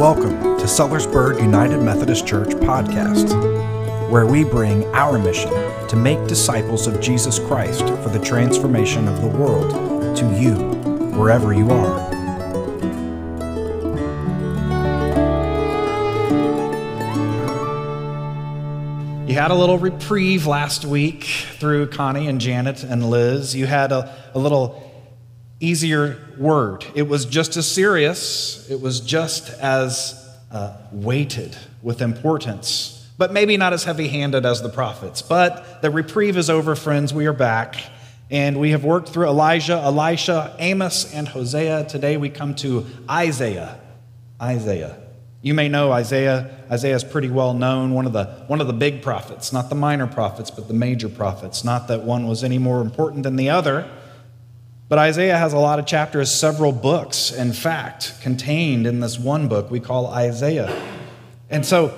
Welcome to Sellersburg United Methodist Church podcast, where we bring our mission to make disciples of Jesus Christ for the transformation of the world to you, wherever you are. You had a little reprieve last week through Connie and Janet and Liz. You had a, a little easier word. It was just as serious, it was just as uh, weighted with importance, but maybe not as heavy handed as the prophets. But the reprieve is over, friends. We are back. And we have worked through Elijah, Elisha, Amos, and Hosea. Today we come to Isaiah. Isaiah. You may know Isaiah. Isaiah is pretty well known, one of, the, one of the big prophets, not the minor prophets, but the major prophets. Not that one was any more important than the other, but Isaiah has a lot of chapters, several books, in fact, contained in this one book we call Isaiah. And so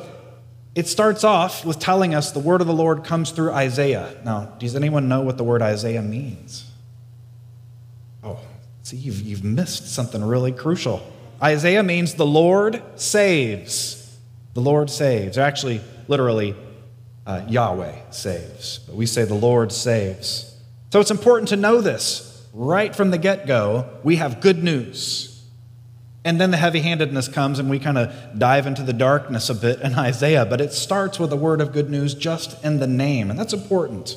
it starts off with telling us the word of the Lord comes through Isaiah. Now, does anyone know what the word Isaiah means? Oh, see, you've, you've missed something really crucial. Isaiah means the Lord saves. The Lord saves. Or actually, literally, uh, Yahweh saves. But we say the Lord saves. So it's important to know this right from the get go, we have good news. And then the heavy handedness comes and we kind of dive into the darkness a bit in Isaiah, but it starts with a word of good news just in the name. And that's important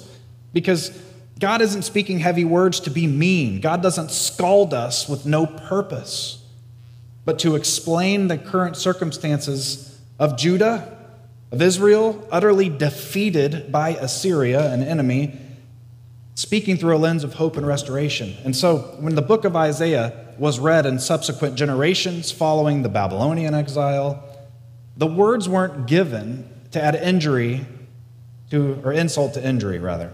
because God isn't speaking heavy words to be mean. God doesn't scald us with no purpose, but to explain the current circumstances of Judah, of Israel, utterly defeated by Assyria, an enemy, speaking through a lens of hope and restoration. And so, when the book of Isaiah was read in subsequent generations following the Babylonian exile, the words weren't given to add injury to, or insult to injury, rather,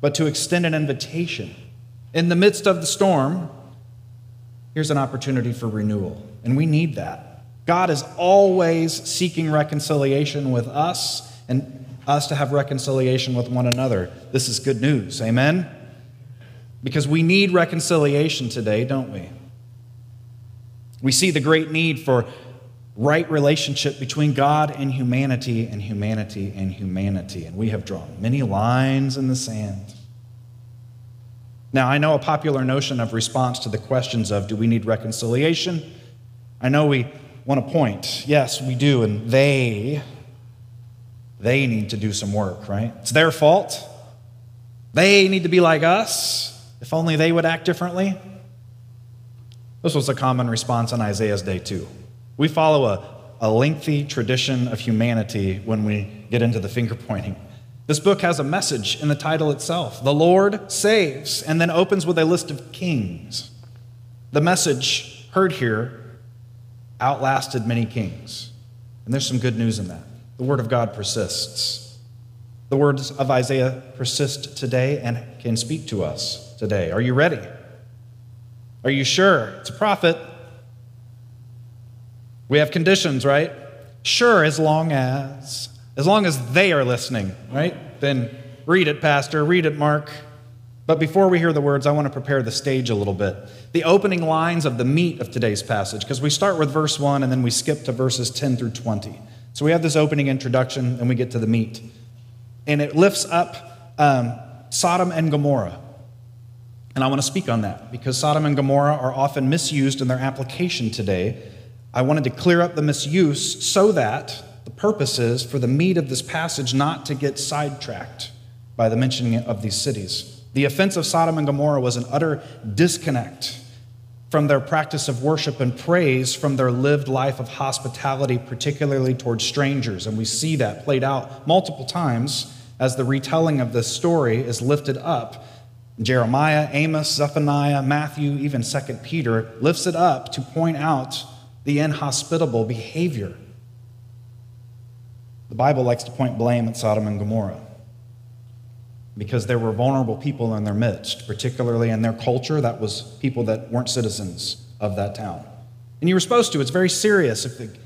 but to extend an invitation. In the midst of the storm, here's an opportunity for renewal, and we need that. God is always seeking reconciliation with us, and us to have reconciliation with one another. This is good news. Amen? Because we need reconciliation today, don't we? We see the great need for right relationship between God and humanity and humanity and humanity. And we have drawn many lines in the sand. Now, I know a popular notion of response to the questions of do we need reconciliation? I know we want to point. Yes, we do. And they, they need to do some work, right? It's their fault. They need to be like us. If only they would act differently. This was a common response on Isaiah's day, too. We follow a, a lengthy tradition of humanity when we get into the finger pointing. This book has a message in the title itself The Lord saves, and then opens with a list of kings. The message heard here outlasted many kings. And there's some good news in that. The Word of God persists. The words of Isaiah persist today and can speak to us today. Are you ready? Are you sure? It's a prophet. We have conditions, right? Sure, as long as as long as they are listening, right? Then read it, Pastor. Read it, Mark. But before we hear the words, I want to prepare the stage a little bit. The opening lines of the meat of today's passage, because we start with verse 1 and then we skip to verses 10 through 20. So we have this opening introduction, and we get to the meat. And it lifts up um, Sodom and Gomorrah. And I want to speak on that because Sodom and Gomorrah are often misused in their application today. I wanted to clear up the misuse so that the purpose is for the meat of this passage not to get sidetracked by the mentioning of these cities. The offense of Sodom and Gomorrah was an utter disconnect from their practice of worship and praise from their lived life of hospitality, particularly towards strangers. And we see that played out multiple times as the retelling of this story is lifted up. Jeremiah, Amos, Zephaniah, Matthew, even 2 Peter lifts it up to point out the inhospitable behavior. The Bible likes to point blame at Sodom and Gomorrah because there were vulnerable people in their midst, particularly in their culture. That was people that weren't citizens of that town. And you were supposed to. It's very serious. If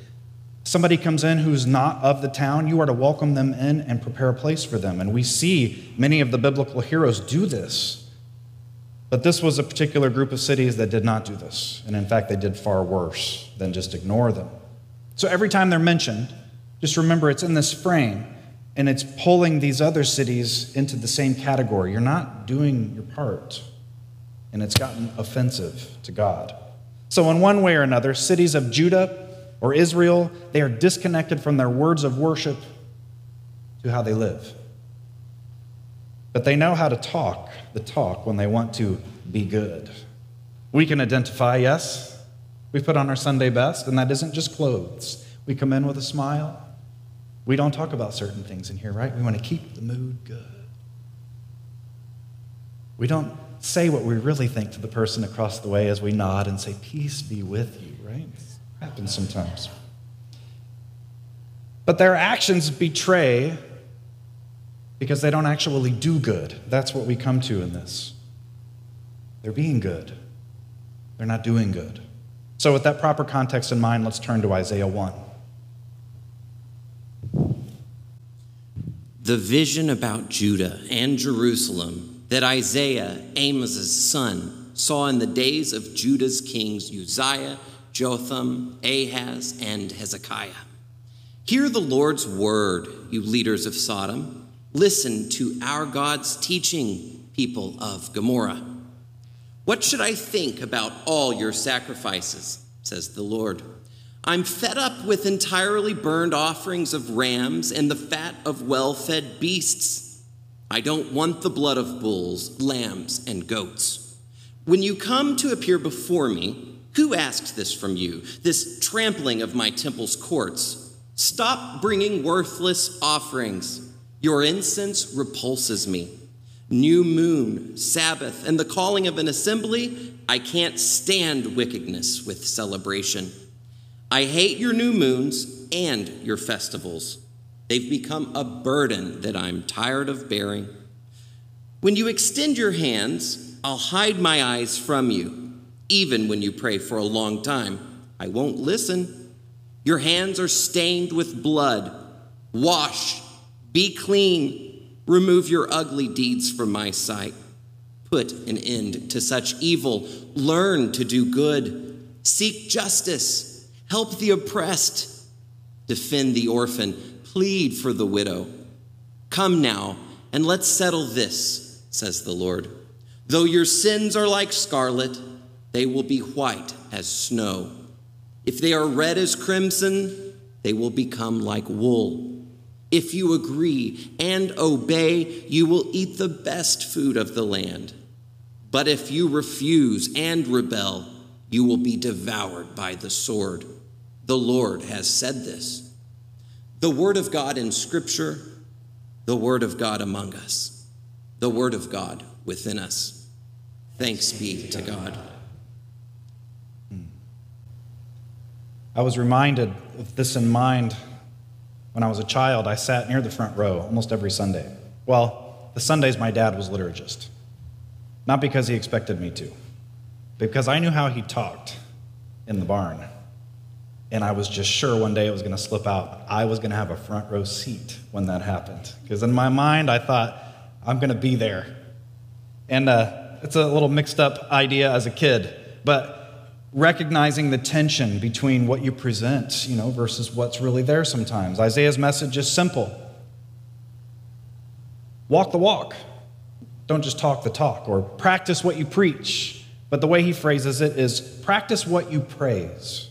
somebody comes in who's not of the town, you are to welcome them in and prepare a place for them. And we see many of the biblical heroes do this. But this was a particular group of cities that did not do this. And in fact, they did far worse than just ignore them. So every time they're mentioned, just remember it's in this frame and it's pulling these other cities into the same category. You're not doing your part, and it's gotten offensive to God. So, in one way or another, cities of Judah or Israel, they are disconnected from their words of worship to how they live. But they know how to talk the talk when they want to be good. We can identify, yes, we put on our Sunday best, and that isn't just clothes. We come in with a smile. We don't talk about certain things in here, right? We want to keep the mood good. We don't say what we really think to the person across the way as we nod and say, Peace be with you, right? It happens sometimes. But their actions betray because they don't actually do good. That's what we come to in this. They're being good, they're not doing good. So, with that proper context in mind, let's turn to Isaiah 1. The vision about Judah and Jerusalem that Isaiah, Amoz's son, saw in the days of Judah's kings Uzziah, Jotham, Ahaz, and Hezekiah. Hear the Lord's word, you leaders of Sodom. Listen to our God's teaching, people of Gomorrah. What should I think about all your sacrifices? says the Lord. I'm fed up with entirely burned offerings of rams and the fat of well fed beasts. I don't want the blood of bulls, lambs, and goats. When you come to appear before me, who asked this from you, this trampling of my temple's courts? Stop bringing worthless offerings. Your incense repulses me new moon, Sabbath, and the calling of an assembly, I can't stand wickedness with celebration. I hate your new moons and your festivals. They've become a burden that I'm tired of bearing. When you extend your hands, I'll hide my eyes from you. Even when you pray for a long time, I won't listen. Your hands are stained with blood. Wash, be clean, Remove your ugly deeds from my sight. Put an end to such evil. Learn to do good. Seek justice. Help the oppressed. Defend the orphan. Plead for the widow. Come now, and let's settle this, says the Lord. Though your sins are like scarlet, they will be white as snow. If they are red as crimson, they will become like wool. If you agree and obey, you will eat the best food of the land. But if you refuse and rebel, you will be devoured by the sword. The Lord has said this. The Word of God in Scripture, the Word of God among us, the Word of God within us. Thanks be to God. Hmm. I was reminded of this in mind when I was a child, I sat near the front row almost every Sunday. Well, the Sundays my dad was liturgist. Not because he expected me to, because I knew how he talked in the barn. And I was just sure one day it was going to slip out. I was going to have a front row seat when that happened. Because in my mind, I thought, I'm going to be there. And uh, it's a little mixed up idea as a kid. But recognizing the tension between what you present, you know, versus what's really there sometimes. Isaiah's message is simple. Walk the walk. Don't just talk the talk or practice what you preach. But the way he phrases it is practice what you praise.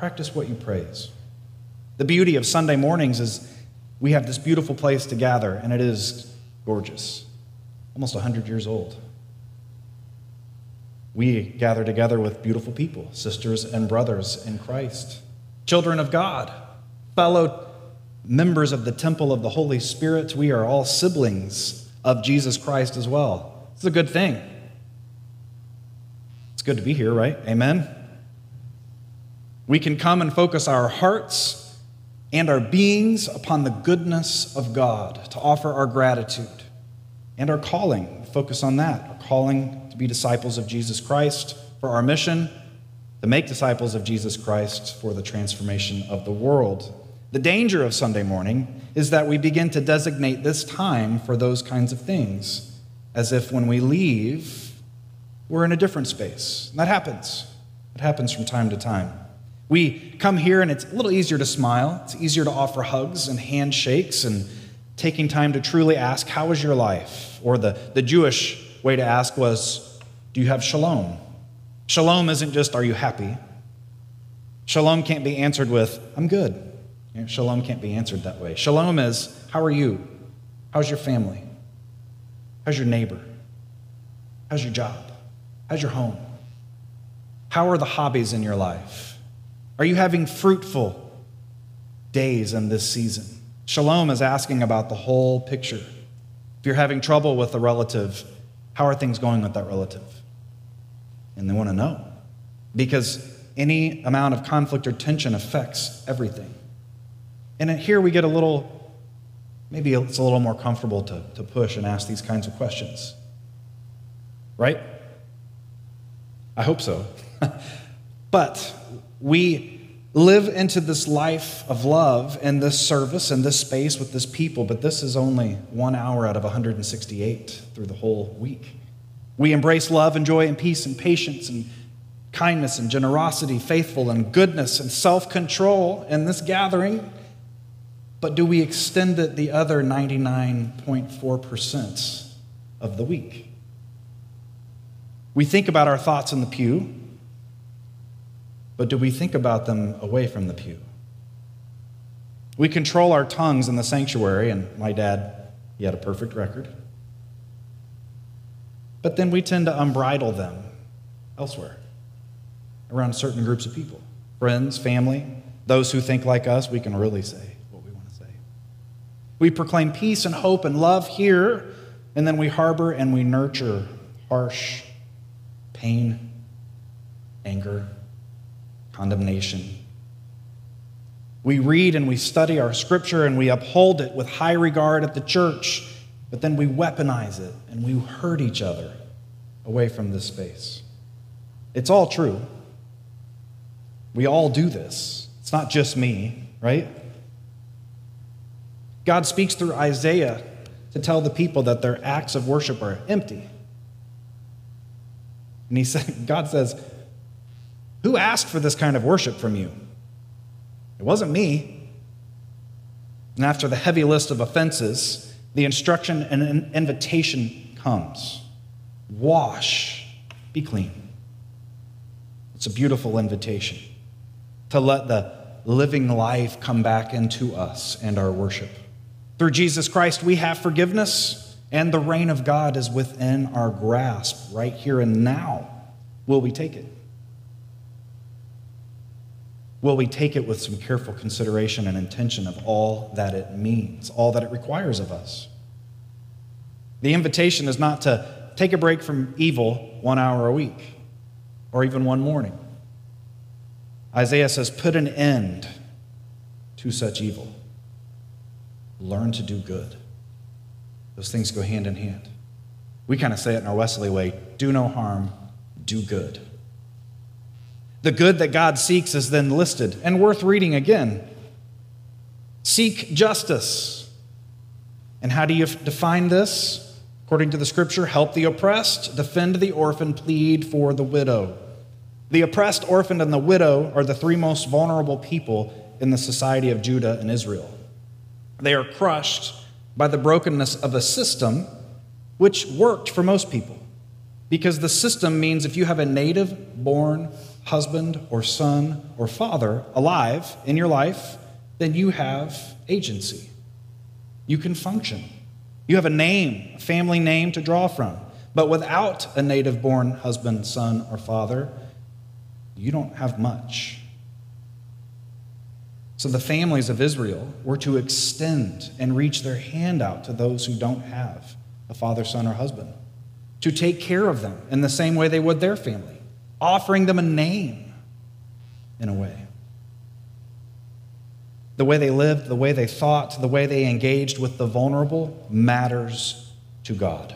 Practice what you praise. The beauty of Sunday mornings is we have this beautiful place to gather, and it is gorgeous, almost 100 years old we gather together with beautiful people, sisters and brothers in Christ, children of God, fellow members of the temple of the Holy Spirit. We are all siblings of Jesus Christ as well. It's a good thing. It's good to be here, right? Amen. We can come and focus our hearts and our beings upon the goodness of God to offer our gratitude and our calling. Focus on that, our calling to be disciples of Jesus Christ for our mission, to make disciples of Jesus Christ for the transformation of the world. The danger of Sunday morning is that we begin to designate this time for those kinds of things, as if when we leave, we're in a different space. And that happens. It happens from time to time. We come here and it's a little easier to smile. It's easier to offer hugs and handshakes and taking time to truly ask, How was your life? Or the, the Jewish way to ask was, Do you have shalom? Shalom isn't just, Are you happy? Shalom can't be answered with, I'm good. Shalom can't be answered that way. Shalom is, How are you? How's your family? How's your neighbor? How's your job? How's your home? How are the hobbies in your life? Are you having fruitful days in this season? Shalom is asking about the whole picture. If you're having trouble with a relative, how are things going with that relative? And they want to know because any amount of conflict or tension affects everything. And here we get a little, maybe it's a little more comfortable to, to push and ask these kinds of questions. Right? I hope so. but we live into this life of love and this service and this space with this people, but this is only one hour out of 168 through the whole week. We embrace love and joy and peace and patience and kindness and generosity, faithful and goodness and self control in this gathering. But do we extend it the other 99.4% of the week? We think about our thoughts in the pew, but do we think about them away from the pew? We control our tongues in the sanctuary, and my dad, he had a perfect record. But then we tend to unbridle them elsewhere, around certain groups of people friends, family, those who think like us, we can really say. What we want to say. We proclaim peace and hope and love here, and then we harbor and we nurture harsh pain, anger, condemnation. We read and we study our scripture and we uphold it with high regard at the church, but then we weaponize it and we hurt each other away from this space. It's all true. We all do this. It's not just me, right? God speaks through Isaiah to tell the people that their acts of worship are empty. And he said, God says, Who asked for this kind of worship from you? It wasn't me. And after the heavy list of offenses, the instruction and an invitation comes Wash, be clean. It's a beautiful invitation to let the living life come back into us and our worship. Through Jesus Christ, we have forgiveness, and the reign of God is within our grasp right here and now. Will we take it? Will we take it with some careful consideration and intention of all that it means, all that it requires of us? The invitation is not to take a break from evil one hour a week or even one morning. Isaiah says, put an end to such evil learn to do good. Those things go hand in hand. We kind of say it in our Wesley way do no harm, do good. The good that God seeks is then listed and worth reading again. Seek justice. And how do you define this? According to the scripture, help the oppressed, defend the orphan, plead for the widow. The oppressed, orphan, and the widow are the three most vulnerable people in the society of Judah and Israel. They are crushed by the brokenness of a system which worked for most people. Because the system means if you have a native born husband or son or father alive in your life, then you have agency. You can function. You have a name, a family name to draw from. But without a native born husband, son, or father, you don't have much. So the families of Israel were to extend and reach their hand out to those who don't have a father, son, or husband, to take care of them in the same way they would their family, offering them a name in a way. The way they lived, the way they thought, the way they engaged with the vulnerable matters to God.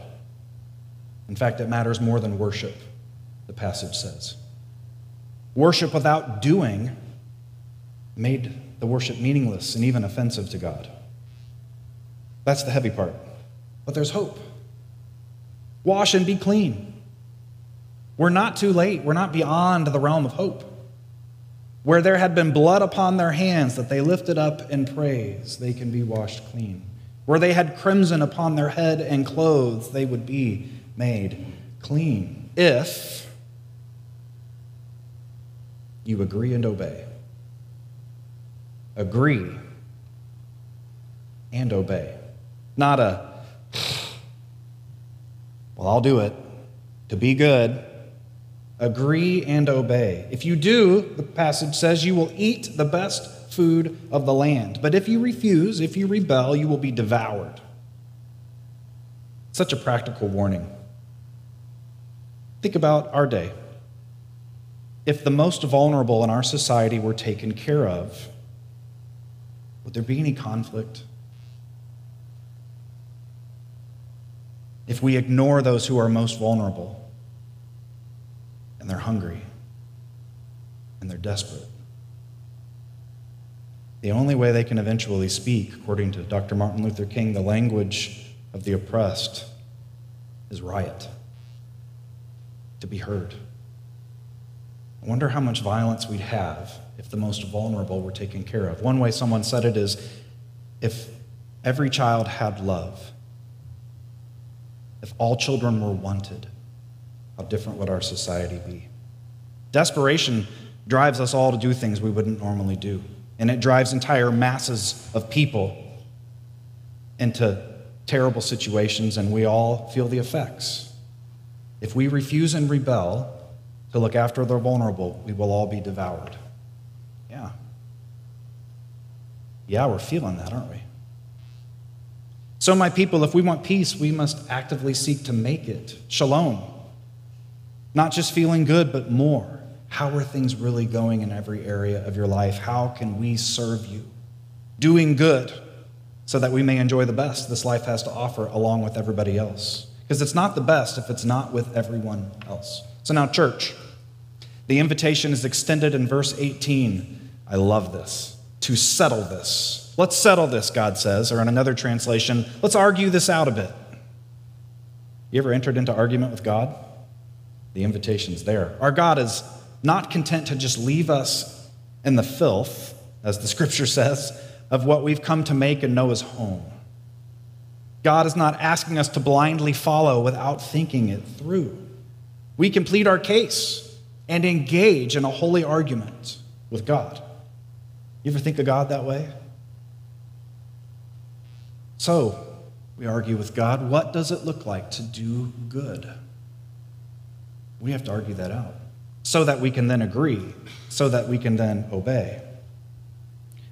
In fact, it matters more than worship, the passage says. Worship without doing made the worship meaningless and even offensive to God. That's the heavy part. But there's hope. Wash and be clean. We're not too late. We're not beyond the realm of hope. Where there had been blood upon their hands that they lifted up in praise, they can be washed clean. Where they had crimson upon their head and clothes, they would be made clean. If you agree and obey. Agree and obey. Not a, well, I'll do it to be good agree and obey. If you do, the passage says, you will eat the best food of the land. But if you refuse, if you rebel, you will be devoured. Such a practical warning. Think about our day. If the most vulnerable in our society were taken care of, would there be any conflict? If we ignore those who are most vulnerable, and they're hungry and they're desperate. The only way they can eventually speak, according to Dr. Martin Luther King, the language of the oppressed is riot, to be heard. I wonder how much violence we'd have if the most vulnerable were taken care of. One way someone said it is if every child had love, if all children were wanted, how different would our society be? Desperation drives us all to do things we wouldn't normally do, and it drives entire masses of people into terrible situations, and we all feel the effects. If we refuse and rebel to look after the vulnerable, we will all be devoured. Yeah. Yeah, we're feeling that, aren't we? So, my people, if we want peace, we must actively seek to make it. Shalom. Not just feeling good, but more. How are things really going in every area of your life? How can we serve you? Doing good so that we may enjoy the best this life has to offer along with everybody else. Because it's not the best if it's not with everyone else. So now, church, the invitation is extended in verse 18. I love this. To settle this. Let's settle this, God says, or in another translation, let's argue this out a bit. You ever entered into argument with God? The invitation's there. Our God is not content to just leave us in the filth, as the scripture says, of what we've come to make and know as home. God is not asking us to blindly follow without thinking it through. We complete our case and engage in a holy argument with God. You ever think of God that way? So, we argue with God what does it look like to do good? We have to argue that out so that we can then agree, so that we can then obey.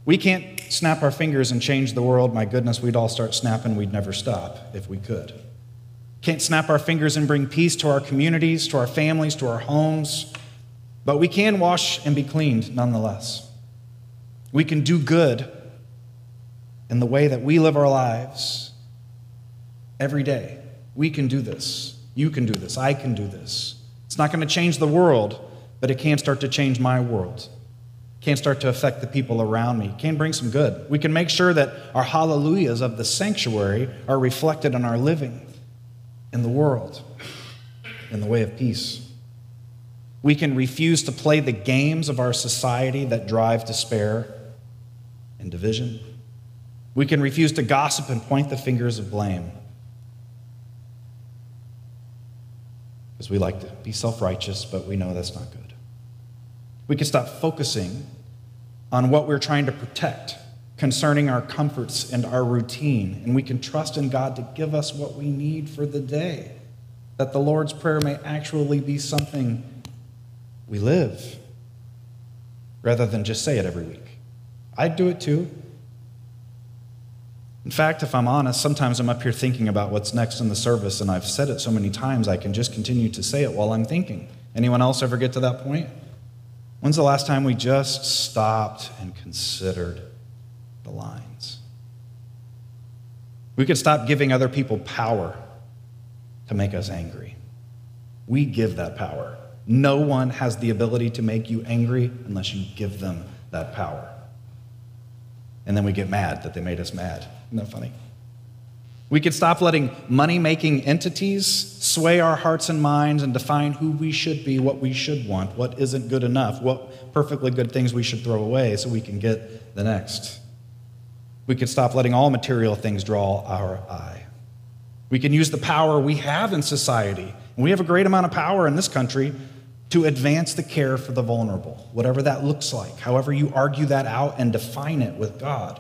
We can't snap our fingers and change the world. My goodness, we'd all start snapping. We'd never stop if we could. Can't snap our fingers and bring peace to our communities, to our families, to our homes. But we can wash and be cleaned nonetheless. We can do good in the way that we live our lives every day. We can do this. You can do this. I can do this. It's not going to change the world, but it can start to change my world. It can start to affect the people around me. It can bring some good. We can make sure that our hallelujahs of the sanctuary are reflected in our living in the world, in the way of peace. We can refuse to play the games of our society that drive despair and division. We can refuse to gossip and point the fingers of blame. Because we like to be self righteous, but we know that's not good. We can stop focusing on what we're trying to protect concerning our comforts and our routine, and we can trust in God to give us what we need for the day, that the Lord's Prayer may actually be something we live rather than just say it every week. I'd do it too. In fact, if I'm honest, sometimes I'm up here thinking about what's next in the service, and I've said it so many times I can just continue to say it while I'm thinking. Anyone else ever get to that point? When's the last time we just stopped and considered the lines? We could stop giving other people power to make us angry. We give that power. No one has the ability to make you angry unless you give them that power. And then we get mad that they made us mad. Isn't that funny? We could stop letting money making entities sway our hearts and minds and define who we should be, what we should want, what isn't good enough, what perfectly good things we should throw away so we can get the next. We could stop letting all material things draw our eye. We can use the power we have in society. We have a great amount of power in this country to advance the care for the vulnerable, whatever that looks like, however you argue that out and define it with God.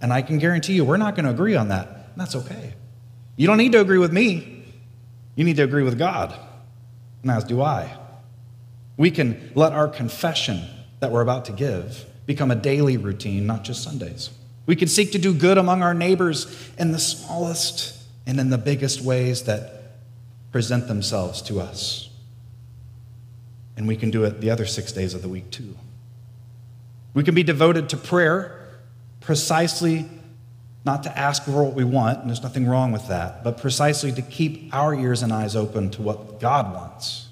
And I can guarantee you, we're not going to agree on that. And that's okay. You don't need to agree with me, you need to agree with God. And as do I. We can let our confession that we're about to give become a daily routine, not just Sundays. We can seek to do good among our neighbors in the smallest and in the biggest ways that present themselves to us. And we can do it the other six days of the week too. We can be devoted to prayer precisely not to ask for what we want, and there's nothing wrong with that, but precisely to keep our ears and eyes open to what God wants.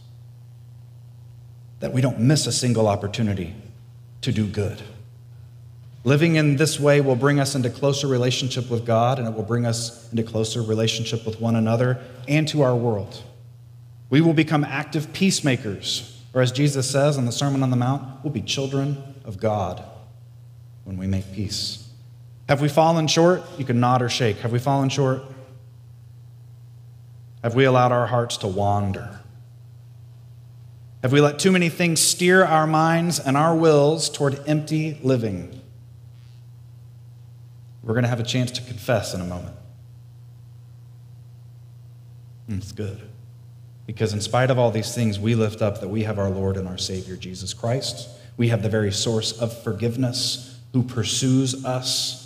That we don't miss a single opportunity to do good. Living in this way will bring us into closer relationship with God, and it will bring us into closer relationship with one another and to our world. We will become active peacemakers, or as Jesus says in the Sermon on the Mount, we'll be children of God when we make peace. Have we fallen short? You can nod or shake. Have we fallen short? Have we allowed our hearts to wander? Have we let too many things steer our minds and our wills toward empty living? We're going to have a chance to confess in a moment. Hmm, it's good. Because in spite of all these things, we lift up that we have our Lord and our Savior, Jesus Christ. We have the very source of forgiveness who pursues us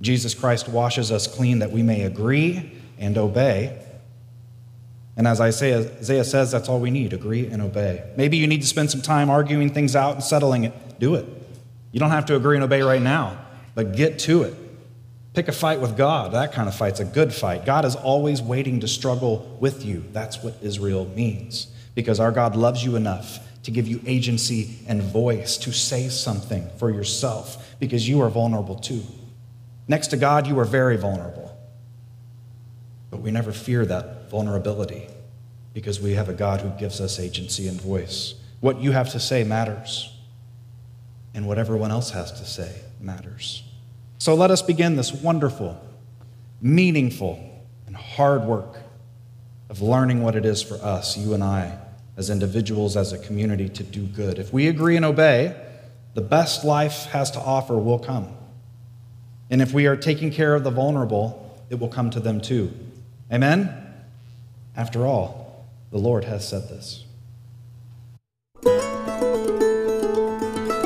Jesus Christ washes us clean that we may agree and obey. And as Isaiah, Isaiah says, that's all we need agree and obey. Maybe you need to spend some time arguing things out and settling it. Do it. You don't have to agree and obey right now, but get to it. Pick a fight with God. That kind of fight's a good fight. God is always waiting to struggle with you. That's what Israel means. Because our God loves you enough to give you agency and voice to say something for yourself because you are vulnerable too. Next to God, you are very vulnerable. But we never fear that vulnerability because we have a God who gives us agency and voice. What you have to say matters, and what everyone else has to say matters. So let us begin this wonderful, meaningful, and hard work of learning what it is for us, you and I, as individuals, as a community, to do good. If we agree and obey, the best life has to offer will come. And if we are taking care of the vulnerable, it will come to them too. Amen? After all, the Lord has said this.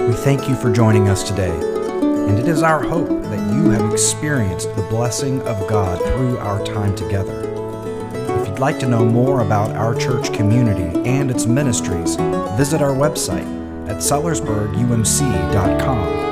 We thank you for joining us today, and it is our hope that you have experienced the blessing of God through our time together. If you'd like to know more about our church community and its ministries, visit our website at sellersburgumc.com